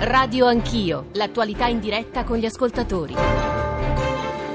Radio Anch'io, l'attualità in diretta con gli ascoltatori.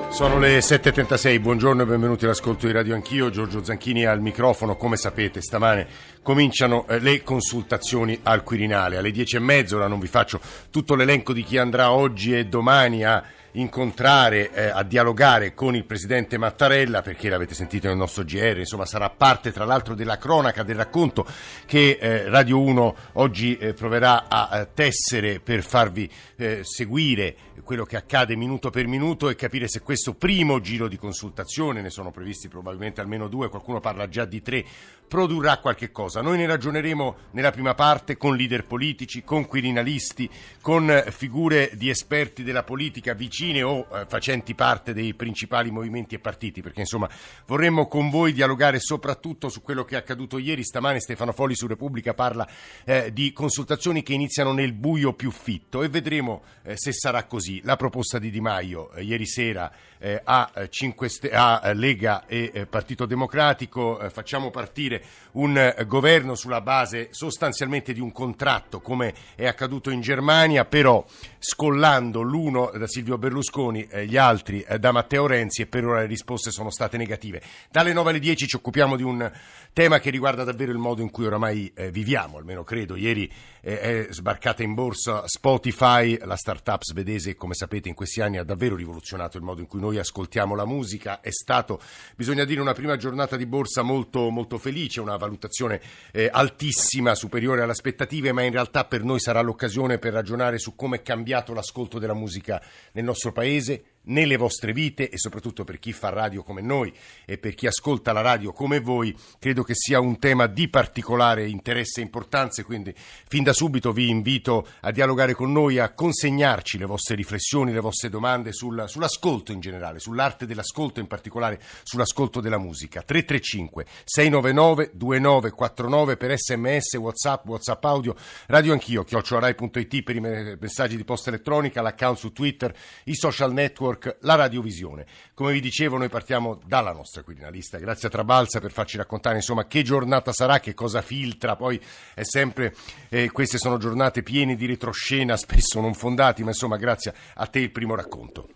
Sono le 7.36, buongiorno e benvenuti all'ascolto di Radio Anch'io, Giorgio Zanchini al microfono, come sapete stamane cominciano eh, le consultazioni al Quirinale, alle 10.30, ora non vi faccio tutto l'elenco di chi andrà oggi e domani a incontrare, eh, a dialogare con il presidente Mattarella, perché l'avete sentito nel nostro GR, insomma sarà parte tra l'altro della cronaca, del racconto che eh, Radio 1 oggi eh, proverà a, tessere per farvi eh, seguire quello che accade minuto per minuto e capire se questo primo giro di consultazione, ne sono previsti probabilmente almeno due, qualcuno parla già di tre, produrrà qualche cosa. Noi ne ragioneremo nella prima parte con leader politici, con quirinalisti, con eh, figure di esperti della politica vicine o eh, facenti parte dei principali movimenti e partiti, perché insomma vorremmo con voi dialogare soprattutto su quello che è accaduto ieri. Stamane Stefano Folli su Repubblica parla eh, di consultazioni che iniziano nel buio più fitto e vedremo eh, se sarà così. La proposta di Di Maio eh, ieri sera eh, a, 5 St- a Lega e Partito Democratico facciamo partire un eh, governo sulla base sostanzialmente di un contratto come è accaduto in Germania, però scollando l'uno da Silvio Berlusconi gli altri eh, da Matteo Renzi e per ora le risposte sono state negative. Dalle 9 alle 10 ci occupiamo di un tema che riguarda davvero il modo in cui oramai eh, viviamo, almeno credo. Ieri eh, è sbarcata in borsa Spotify, la startup svedese come sapete in questi anni ha davvero rivoluzionato il modo in cui noi ascoltiamo la musica. È stato, bisogna dire, una prima giornata di borsa molto, molto felice, una valutazione eh, altissima, superiore alle aspettative, ma in realtà per noi sarà l'occasione per ragionare su come è cambiato l'ascolto della musica nel nostro paese nelle vostre vite e soprattutto per chi fa radio come noi e per chi ascolta la radio come voi, credo che sia un tema di particolare interesse e importanza, quindi fin da subito vi invito a dialogare con noi, a consegnarci le vostre riflessioni, le vostre domande sul, sull'ascolto in generale, sull'arte dell'ascolto, in particolare sull'ascolto della musica. 335 699 2949 per sms, whatsapp, whatsapp audio, radio anch'io, chiocciolarai.it per i messaggi di posta elettronica, l'account su Twitter, i social network Network, la radiovisione. Come vi dicevo, noi partiamo dalla nostra quirinalista, grazie a Trabalza per farci raccontare insomma che giornata sarà, che cosa filtra, poi è sempre, eh, queste sono giornate piene di retroscena, spesso non fondati, ma insomma grazie a te il primo racconto.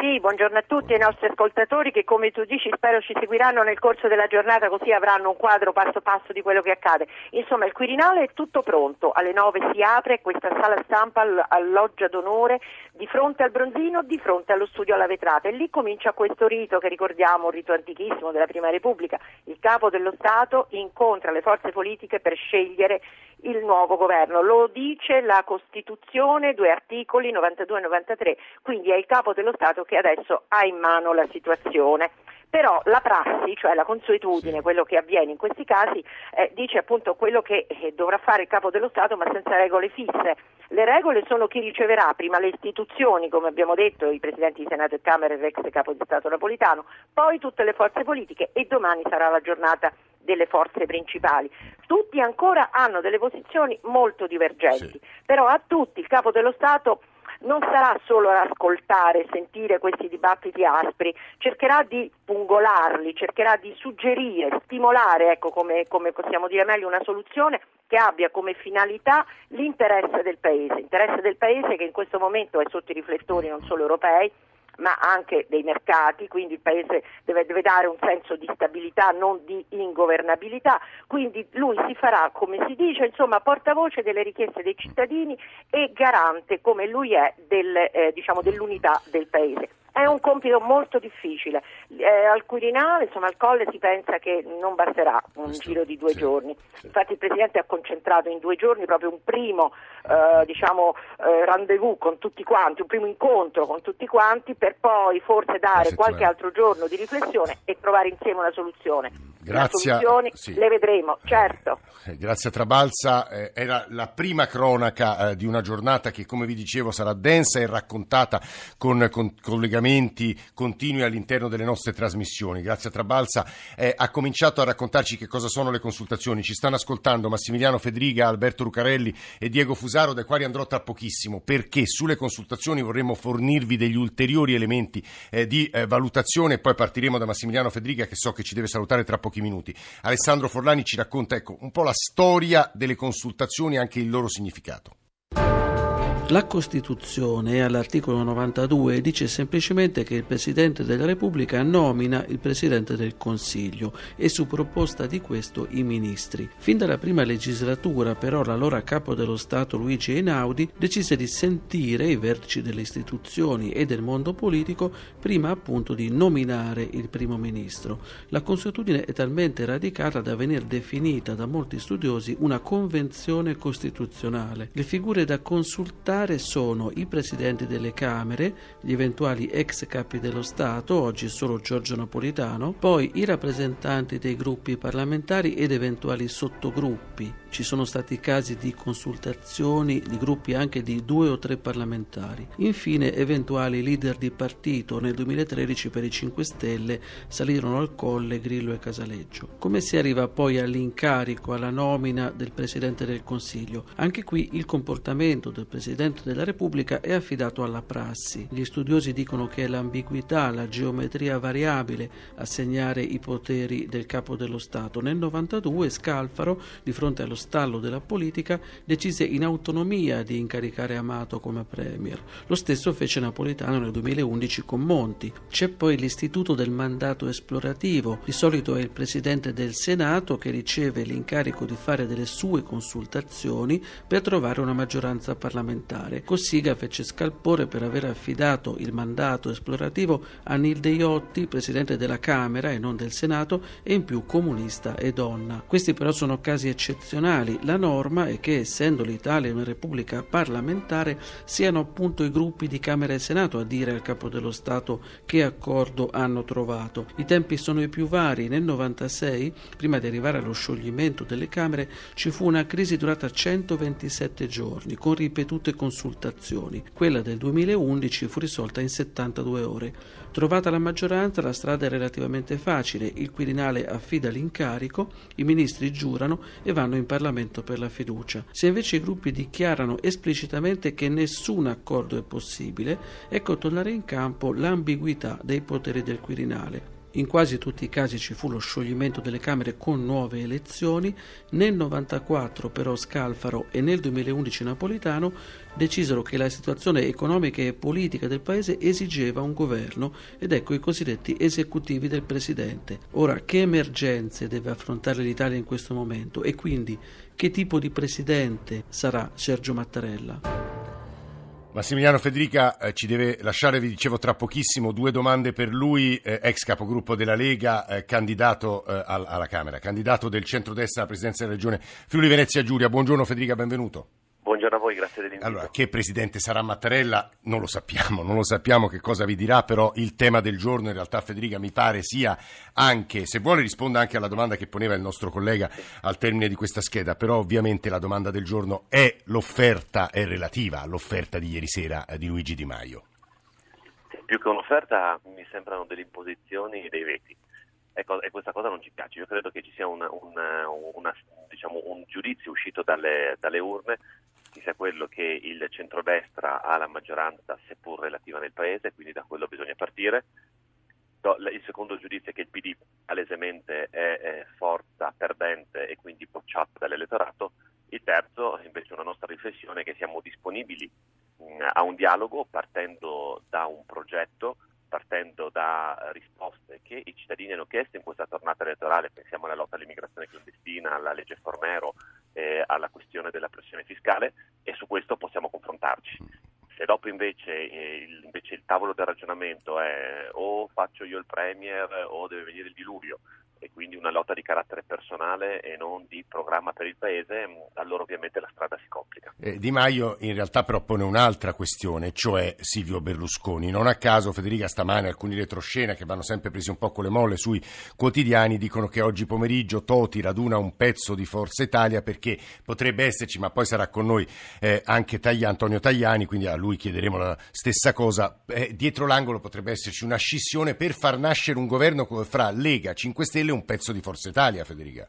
Sì, buongiorno a tutti i nostri ascoltatori che come tu dici spero ci seguiranno nel corso della giornata così avranno un quadro passo passo di quello che accade. Insomma il Quirinale è tutto pronto, alle 9 si apre questa sala stampa all'Oggia d'Onore di fronte al Bronzino, di fronte allo studio alla vetrata e lì comincia questo rito che ricordiamo, un rito antichissimo della Prima Repubblica. Il capo dello Stato incontra le forze politiche per scegliere il nuovo governo. Lo dice la Costituzione, due articoli 92 e 93, quindi è il capo dello Stato che adesso ha in mano la situazione. Però la prassi, cioè la consuetudine, quello che avviene in questi casi, eh, dice appunto quello che eh, dovrà fare il capo dello Stato ma senza regole fisse. Le regole sono chi riceverà prima le istituzioni, come abbiamo detto, i presidenti di Senato e Camera e l'ex capo di Stato Napolitano, poi tutte le forze politiche e domani sarà la giornata delle forze principali. Tutti ancora hanno delle posizioni molto divergenti, sì. però a tutti il capo dello Stato non sarà solo ad ascoltare, sentire questi dibattiti aspri, cercherà di pungolarli, cercherà di suggerire, stimolare, ecco come, come possiamo dire meglio, una soluzione che abbia come finalità l'interesse del Paese, interesse del Paese che in questo momento è sotto i riflettori non solo europei, ma anche dei mercati, quindi il Paese deve, deve, dare un senso di stabilità, non di ingovernabilità, quindi lui si farà, come si dice, insomma, portavoce delle richieste dei cittadini e garante, come lui è, del, eh, diciamo, dell'unità del Paese. È un compito molto difficile. Eh, al Quirinale, insomma, al Colle si pensa che non basterà un Questo, giro di due sì, giorni. Sì. Infatti il Presidente ha concentrato in due giorni proprio un primo eh, diciamo, eh, rendezvous con tutti quanti, un primo incontro con tutti quanti per poi forse dare qualche altro giorno di riflessione e trovare insieme una soluzione. Grazie. Le soluzioni sì. le vedremo, certo. Eh, grazie a Trabalza, eh, era la prima cronaca eh, di una giornata che come vi dicevo sarà densa e raccontata con, con collegamenti continui all'interno delle nostre trasmissioni. Grazie a Trabalza eh, ha cominciato a raccontarci che cosa sono le consultazioni. Ci stanno ascoltando Massimiliano Fedriga, Alberto Lucarelli e Diego Fusaro, dai quali andrò tra pochissimo, perché sulle consultazioni vorremmo fornirvi degli ulteriori elementi eh, di eh, valutazione poi partiremo da Massimiliano Fedriga che so che ci deve salutare tra pochi minuti. Alessandro Forlani ci racconta ecco, un po' la storia delle consultazioni e anche il loro significato. La Costituzione all'articolo 92 dice semplicemente che il Presidente della Repubblica nomina il Presidente del Consiglio e su proposta di questo i ministri. Fin dalla prima legislatura però l'allora capo dello Stato Luigi Einaudi decise di sentire i vertici delle istituzioni e del mondo politico prima appunto di nominare il primo ministro. La consuetudine è talmente radicata da venir definita da molti studiosi una convenzione costituzionale. Le figure da consultare votare sono i presidenti delle Camere, gli eventuali ex capi dello Stato, oggi solo Giorgio Napolitano, poi i rappresentanti dei gruppi parlamentari ed eventuali sottogruppi. Ci sono stati casi di consultazioni di gruppi anche di due o tre parlamentari. Infine eventuali leader di partito. Nel 2013 per i 5 Stelle salirono al colle Grillo e Casaleggio. Come si arriva poi all'incarico, alla nomina del Presidente del Consiglio? Anche qui il comportamento del Presidente della Repubblica è affidato alla prassi. Gli studiosi dicono che è l'ambiguità, la geometria variabile a segnare i poteri del capo dello Stato. Nel 92 Scalfaro, di fronte allo stallo della politica, decise in autonomia di incaricare Amato come premier. Lo stesso fece Napolitano nel 2011 con Monti. C'è poi l'istituto del mandato esplorativo. Di solito è il Presidente del Senato che riceve l'incarico di fare delle sue consultazioni per trovare una maggioranza parlamentare. Cossiga fece scalpore per aver affidato il mandato esplorativo a Nilde Iotti, presidente della Camera e non del Senato, e in più comunista e donna. Questi però sono casi eccezionali. La norma è che, essendo l'Italia una repubblica parlamentare, siano appunto i gruppi di Camera e Senato a dire al capo dello Stato che accordo hanno trovato. I tempi sono i più vari. Nel 96, prima di arrivare allo scioglimento delle Camere, ci fu una crisi durata 127 giorni, con ripetute consultazioni. Quella del 2011 fu risolta in 72 ore. Trovata la maggioranza, la strada è relativamente facile. Il Quirinale affida l'incarico, i ministri giurano e vanno in Parlamento per la fiducia. Se invece i gruppi dichiarano esplicitamente che nessun accordo è possibile, ecco tornare in campo l'ambiguità dei poteri del Quirinale. In quasi tutti i casi ci fu lo scioglimento delle Camere con nuove elezioni, nel 1994 però Scalfaro e nel 2011 Napolitano decisero che la situazione economica e politica del Paese esigeva un governo ed ecco i cosiddetti esecutivi del Presidente. Ora, che emergenze deve affrontare l'Italia in questo momento e quindi che tipo di Presidente sarà Sergio Mattarella? Massimiliano Federica eh, ci deve lasciare, vi dicevo tra pochissimo, due domande per lui, eh, ex capogruppo della Lega, eh, candidato alla Camera, candidato del centrodestra alla presidenza della Regione Friuli Venezia Giulia. Buongiorno Federica, benvenuto. Buongiorno a voi, grazie dell'invito. Allora, che presidente sarà Mattarella? Non lo sappiamo, non lo sappiamo che cosa vi dirà, però il tema del giorno in realtà Federica mi pare sia anche, se vuole risponda anche alla domanda che poneva il nostro collega al termine di questa scheda, però ovviamente la domanda del giorno è l'offerta, è relativa all'offerta di ieri sera eh, di Luigi Di Maio. Più che un'offerta mi sembrano delle imposizioni e dei veti. Ecco, e questa cosa non ci piace. Io credo che ci sia una, una, una, diciamo, un giudizio uscito dalle, dalle urne sia quello che il centrodestra ha la maggioranza seppur relativa nel Paese, quindi da quello bisogna partire. Il secondo giudizio è che il PD palesemente è forza perdente e quindi bocciata dall'elettorato. Il terzo invece è una nostra riflessione che siamo disponibili a un dialogo partendo da un progetto, partendo da risposte che i cittadini hanno chiesto in questa tornata elettorale, pensiamo alla lotta all'immigrazione clandestina, alla legge Formero, eh, alla questione della pressione fiscale e su questo possiamo confrontarci. Se dopo invece, eh, il, invece il tavolo del ragionamento è o faccio io il Premier o deve venire il diluvio e quindi una lotta di carattere personale e non di programma per il Paese, allora ovviamente la strada si complica. Eh, di Maio in realtà però pone un'altra questione, cioè Silvio Berlusconi. Non a caso Federica stamane alcuni retroscena che vanno sempre presi un po' con le molle sui quotidiani dicono che oggi pomeriggio Toti raduna un pezzo di Forza Italia perché potrebbe esserci, ma poi sarà con noi eh, anche Taglia, Antonio Tagliani, quindi a lui chiederemo la stessa cosa. Eh, dietro l'angolo potrebbe esserci una scissione per far nascere un governo fra Lega, 5 Stelle Stelle un pezzo di Forza Italia, Federica.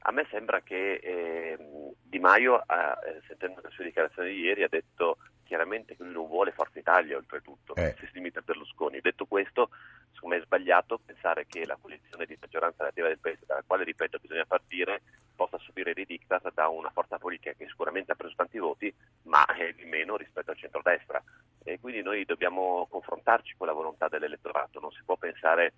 A me sembra che eh, Di Maio, eh, sentendo le sue dichiarazioni di ieri, ha detto chiaramente che lui non vuole Forza Italia oltretutto, eh. si limita a Berlusconi. Detto questo, secondo me è sbagliato pensare che la coalizione di maggioranza relativa del Paese, dalla quale, ripeto, bisogna partire, possa subire dei diktat da una forza politica che sicuramente ha preso tanti voti, ma eh, di meno rispetto al centrodestra. E quindi noi dobbiamo confrontarci con la volontà dell'elettorato, non si può pensare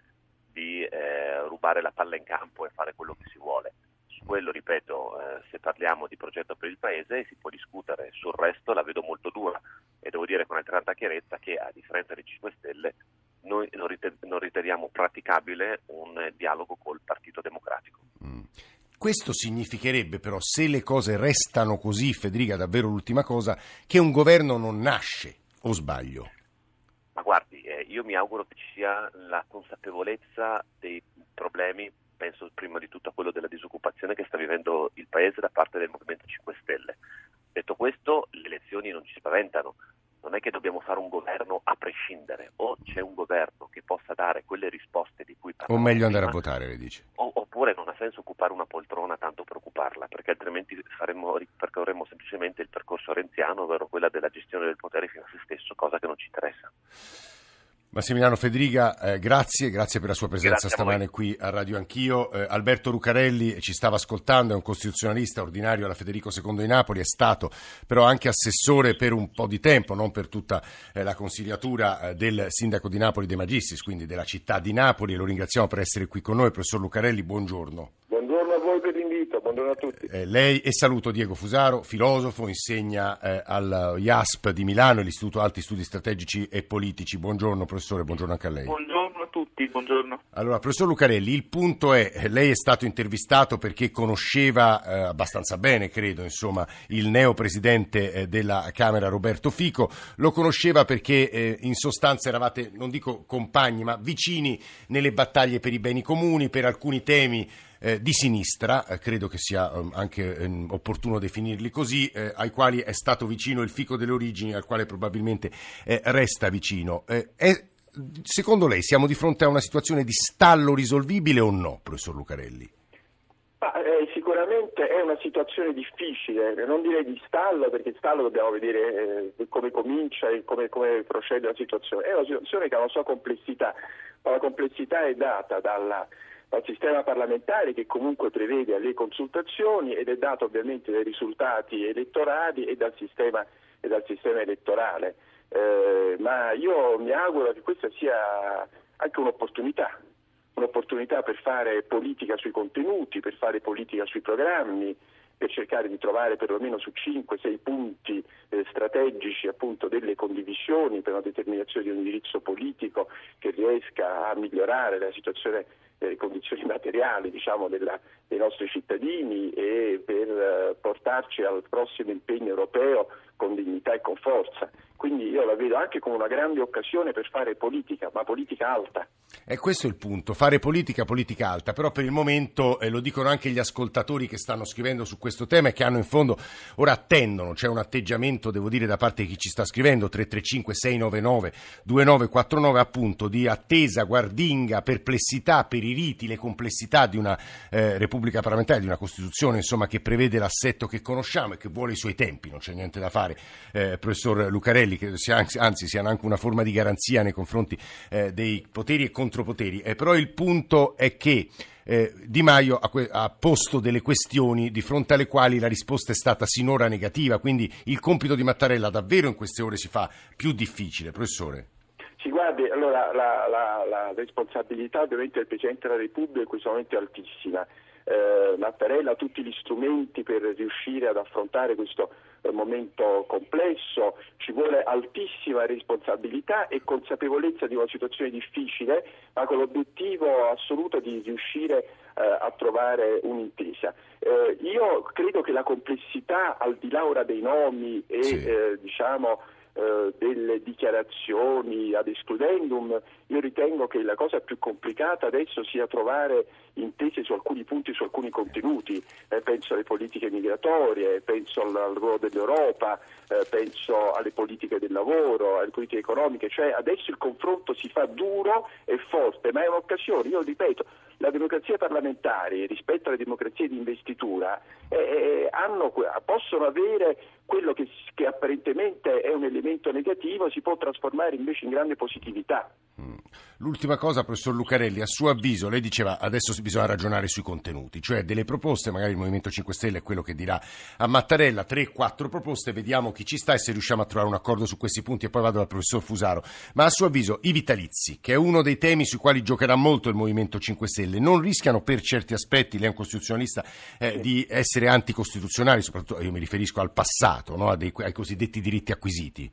di eh, rubare la palla in campo e fare quello che si vuole. Su quello, ripeto, eh, se parliamo di progetto per il Paese si può discutere, sul resto la vedo molto dura e devo dire con altrettanta chiarezza che a differenza dei 5 Stelle noi non, riteniamo praticabile un dialogo col Partito Democratico. Mm. Questo significherebbe però, se le cose restano così, Federica, davvero l'ultima cosa, che un governo non nasce, o sbaglio? Io mi auguro che ci sia la consapevolezza dei problemi, penso prima di tutto a quello della disoccupazione che sta vivendo il Paese da parte del Movimento 5 Stelle. Detto questo, le elezioni non ci spaventano, non è che dobbiamo fare un governo a prescindere, o c'è un governo che possa dare quelle risposte di cui parliamo. O meglio andare prima, a votare, le dice. Oppure non ha senso occupare una poltrona tanto per occuparla, perché altrimenti faremo, percorreremo semplicemente il percorso renziano, ovvero quella della gestione del potere fino a se stesso, cosa che non ci interessa. Massimiliano Federica, eh, grazie, grazie per la sua presenza stamane qui a Radio Anch'io. Eh, Alberto Rucarelli ci stava ascoltando, è un costituzionalista ordinario alla Federico II di Napoli, è stato però anche assessore per un po' di tempo, non per tutta eh, la consigliatura eh, del sindaco di Napoli De Magistris, quindi della città di Napoli. Lo ringraziamo per essere qui con noi. Professor Lucarelli, buongiorno. Buongiorno l'invito, buongiorno a tutti. Eh, lei e saluto Diego Fusaro, filosofo, insegna eh, al IASP di Milano, l'Istituto Alti Studi Strategici e Politici. Buongiorno professor professore, buongiorno anche a lei. Buongiorno a tutti, buongiorno. Allora, professor Lucarelli, il punto è, lei è stato intervistato perché conosceva eh, abbastanza bene, credo, insomma, il neo presidente eh, della Camera Roberto Fico, lo conosceva perché eh, in sostanza eravate, non dico compagni, ma vicini nelle battaglie per i beni comuni, per alcuni temi eh, di sinistra, eh, credo che sia um, anche um, opportuno definirli così, eh, ai quali è stato vicino il fico delle origini, al quale probabilmente eh, resta vicino. Eh, è, secondo lei siamo di fronte a una situazione di stallo risolvibile o no, professor Lucarelli? Eh, sicuramente è una situazione difficile, non direi di stallo perché stallo dobbiamo vedere eh, come comincia e come, come, procede la situazione, è una situazione che ha una sua complessità, ma la complessità è data dalla, dal sistema parlamentare che comunque prevede le consultazioni ed è dato ovviamente dai risultati elettorali e dal sistema, e dal sistema elettorale. Eh, ma io mi auguro che questa sia anche un'opportunità, un'opportunità per fare politica sui contenuti, per fare politica sui programmi, per cercare di trovare perlomeno su 5-6 punti eh, strategici appunto delle condivisioni per una determinazione di un indirizzo politico che riesca a migliorare la situazione le condizioni materiali diciamo, della, dei nostri cittadini e per eh, portarci al prossimo impegno europeo con dignità e con forza. Quindi io la vedo anche come una grande occasione per fare politica, ma politica alta. E questo è il punto, fare politica, politica alta, però per il momento, eh, lo dicono anche gli ascoltatori che stanno scrivendo su questo tema e che hanno in fondo, ora attendono, c'è un atteggiamento, devo dire, da parte di chi ci sta scrivendo, 335 699 2949 appunto, di attesa, guardinga, perplessità per i riti, le complessità di una eh, Repubblica parlamentare, di una Costituzione, insomma, che prevede l'assetto che conosciamo e che vuole i suoi tempi, non c'è niente da fare eh, professor Lucarelli, che sia, anzi siano anche una forma di garanzia nei confronti eh, dei poteri e contropoteri. Eh, però il punto è che eh, Di Maio ha, ha, posto delle questioni di fronte alle quali la risposta è stata sinora negativa, quindi il compito di Mattarella davvero in queste ore si fa più difficile. Professore. Guardi, allora la, la, la responsabilità ovviamente del Presidente della Repubblica in questo momento è altissima eh, Mattarella ha tutti gli strumenti per riuscire ad affrontare questo eh, momento complesso, ci vuole altissima responsabilità e consapevolezza di una situazione difficile, ma con l'obiettivo assoluto di riuscire eh, a trovare un'intesa. Eh, io credo che la complessità, al di là ora dei nomi e sì. Eh, diciamo, eh, delle dichiarazioni ad escludendum, io ritengo che la cosa più complicata adesso sia trovare intese su alcuni punti, su alcuni contenuti, eh, penso alle politiche migratorie, penso al, al ruolo dell'Europa, eh, penso alle politiche del lavoro, alle politiche economiche, cioè adesso il confronto si fa duro e forte, ma è un'occasione, io ripeto, la democrazia parlamentare rispetto alle democrazie di investitura eh, eh, hanno, possono avere quello che, che apparentemente è un elemento negativo, si può trasformare invece in grande positività. Mm. L'ultima cosa, professor Lucarelli, a suo avviso, lei diceva adesso bisogna ragionare sui contenuti, cioè delle proposte, magari il Movimento 5 Stelle è quello che dirà a Mattarella, 3-4 proposte, vediamo chi ci sta e se riusciamo a trovare un accordo su questi punti e poi vado dal professor Fusaro. Ma a suo avviso i vitalizi, che è uno dei temi sui quali giocherà molto il Movimento 5 Stelle, non rischiano per certi aspetti, lei è un costituzionalista, eh, di essere anticostituzionali, soprattutto io mi riferisco al passato, no? dei, ai cosiddetti diritti acquisiti?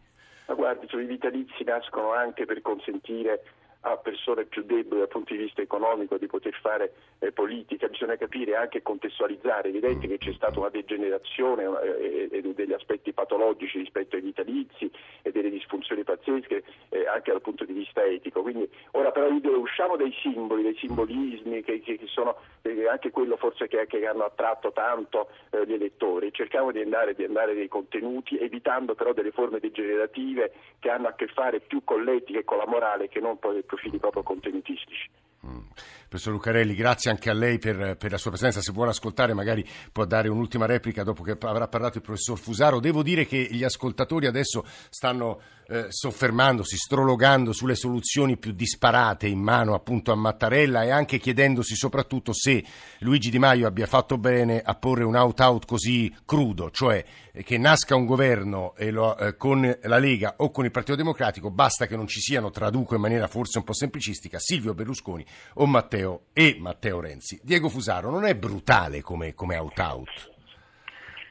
Ma guardi, i vitalizi nascono anche per consentire a persone più deboli dal punto di vista economico di poter fare eh, politica, bisogna capire anche contestualizzare, è evidente che c'è stata una degenerazione eh, e degli aspetti patologici rispetto ai vitalizi e delle disfunzioni pazzesche eh, anche dal punto di vista etico. Quindi ora però usciamo dai simboli, dai simbolismi che, che, sono eh, anche quello forse che, che, hanno attratto tanto eh, gli elettori, cerchiamo di andare, di andare nei contenuti evitando però delle forme degenerative che hanno a che fare più con l'etica e con la morale che non poi profili proprio contenutistici. Mm. Professor Lucarelli, grazie anche a lei per, per, la sua presenza. Se vuole ascoltare, magari può dare un'ultima replica dopo che avrà parlato il professor Fusaro. Devo dire che gli ascoltatori adesso stanno eh, soffermandosi, strologando sulle soluzioni più disparate in mano appunto a Mattarella e anche chiedendosi soprattutto se Luigi Di Maio abbia fatto bene a porre un out-out così crudo, cioè che nasca un governo lo, eh, con la Lega o con il Partito Democratico, basta che non ci siano, traduco in maniera forse un po' semplicistica, Silvio Berlusconi o Matteo e Matteo Renzi. Diego Fusaro non è brutale come, come out-out?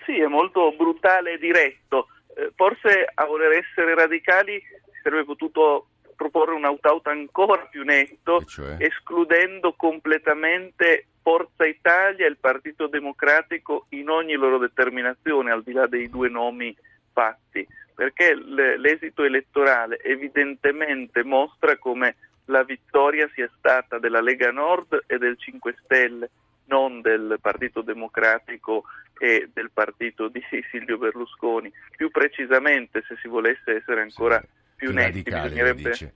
Sì, è molto brutale e diretto. Eh, forse a voler essere radicali sarebbe potuto proporre un out-out ancora più netto, cioè? escludendo completamente Forza Italia e il Partito Democratico in ogni loro determinazione, al di là dei due nomi fatti, perché l'esito elettorale evidentemente mostra come la vittoria sia stata della Lega Nord e del 5 Stelle, non del Partito Democratico e del partito di Silvio Berlusconi. Più precisamente, se si volesse essere ancora sì, più, più netti, bisognerebbe...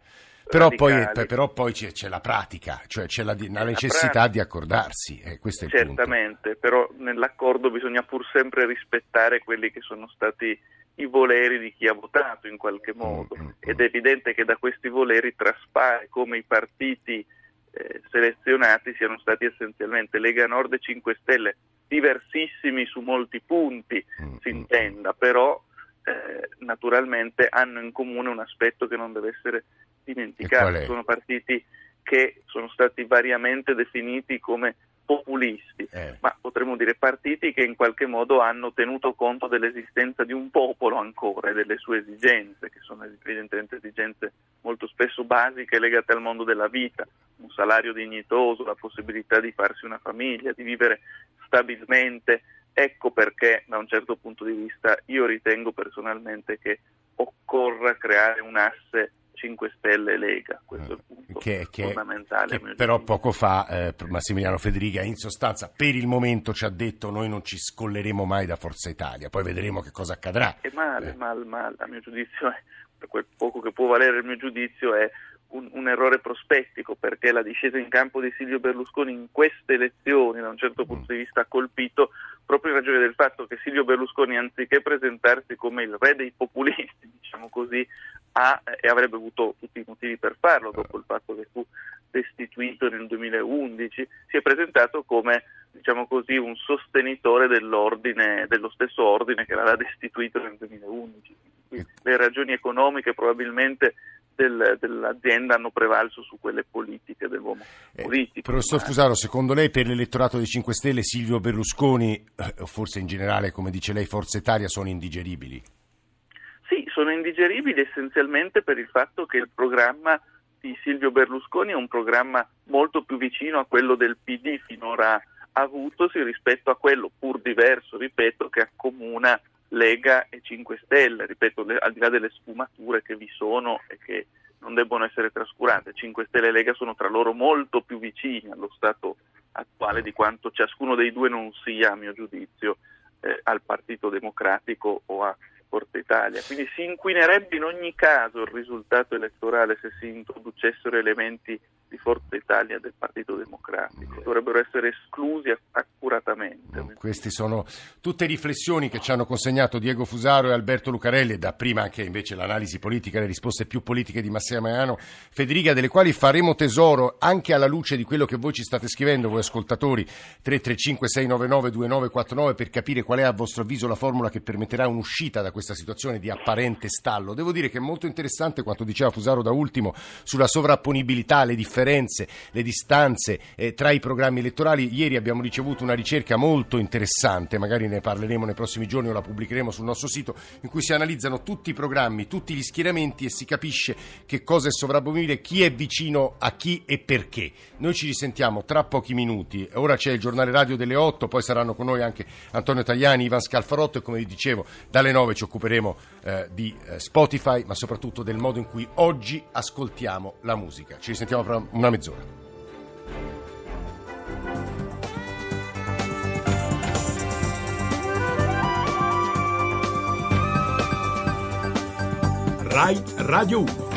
Però poi, però poi, c'è, c'è, la pratica, cioè c'è la, la necessità la di accordarsi, eh, questo è il Certamente, però nell'accordo bisogna pur sempre rispettare quelli che sono stati i voleri di chi ha votato in qualche mm, modo. mm, mm. ed è evidente che da questi voleri traspare come i partiti eh, selezionati siano stati essenzialmente Lega Nord e 5 Stelle, diversissimi su molti punti, si intenda, però eh, naturalmente hanno in comune un aspetto che non deve essere dimenticato, sono partiti che sono stati variamente definiti come populisti, eh. ma potremmo dire partiti che in qualche modo hanno tenuto conto dell'esistenza di un popolo ancora e delle sue esigenze, che sono evidentemente esigenze molto spesso basiche legate al mondo della vita, un salario dignitoso, la possibilità di farsi una famiglia, di vivere stabilmente. Ecco perché da un certo punto di vista io ritengo personalmente che occorra creare un asse 5 Stelle e Lega, questo è il punto che, che, fondamentale. Che però poco fa eh, Massimiliano Federica in sostanza per il momento ci ha detto noi non ci scolleremo mai da Forza Italia, poi vedremo che cosa accadrà. È male, eh. male, male, a mio giudizio, è, per quel poco che può valere il mio giudizio è un, un, errore prospettico perché la discesa in campo di Silvio Berlusconi in queste elezioni da un certo punto di vista ha colpito proprio in ragione del fatto che Silvio Berlusconi anziché presentarsi come il re dei populisti, diciamo così, ha, e avrebbe avuto tutti i motivi per farlo dopo il fatto che fu destituito nel 2011, si è presentato come diciamo così, un sostenitore dell'ordine, dello stesso ordine che l'aveva destituito nel 2011. Quindi le ragioni economiche probabilmente del, dell'azienda hanno prevalso su quelle politiche dell'uomo eh, politico. Professor Fusaro, secondo lei per l'elettorato dei 5 Stelle Silvio Berlusconi, eh, o forse in generale come dice lei Forza Italia, sono indigeribili? Sono indigeribili essenzialmente per il fatto che il programma di Silvio Berlusconi è un programma molto più vicino a quello del PD finora avutosi rispetto a quello pur diverso, ripeto, che accomuna Lega e 5 Stelle, ripeto, al di là delle sfumature che vi sono e che non debbono essere trascurate, 5 Stelle e Lega sono tra loro molto più vicini allo stato attuale di quanto ciascuno dei due non sia, a mio giudizio, eh, al Partito Democratico o a Forza Italia. Quindi si inquinerebbe in ogni caso il risultato elettorale se si introducessero elementi di Forza Italia del Partito Democratico, dovrebbero essere esclusi accuratamente. Queste sono tutte riflessioni che ci hanno consegnato Diego Fusaro e Alberto Lucarelli e da prima anche invece l'analisi politica, le risposte più politiche di Massimo Maiano Federica, delle quali faremo tesoro anche alla luce di quello che voi ci state scrivendo, voi ascoltatori 335 699 2949 per capire qual è a vostro avviso la formula che permetterà un'uscita da questa situazione di apparente stallo. Devo dire che è molto interessante quanto diceva Fusaro da ultimo sulla sovrapponibilità, le differenze, le distanze eh, tra i programmi elettorali. Ieri abbiamo ricevuto una ricerca molto interessante, magari ne parleremo nei prossimi giorni o la pubblicheremo sul nostro sito, in cui si analizzano tutti i programmi, tutti gli schieramenti e si capisce che cosa è sovrapponibile, chi è vicino a chi e perché. Noi ci risentiamo tra pochi minuti. Ora c'è il giornale radio delle 8, poi saranno con noi anche Antonio Tagliani, Ivan Scalfarotto e come vi dicevo dalle 9 ci occuperemo eh, di eh, Spotify, ma soprattutto del modo in cui oggi ascoltiamo la musica. Ci risentiamo fra una mezz'ora. Rai Radio 1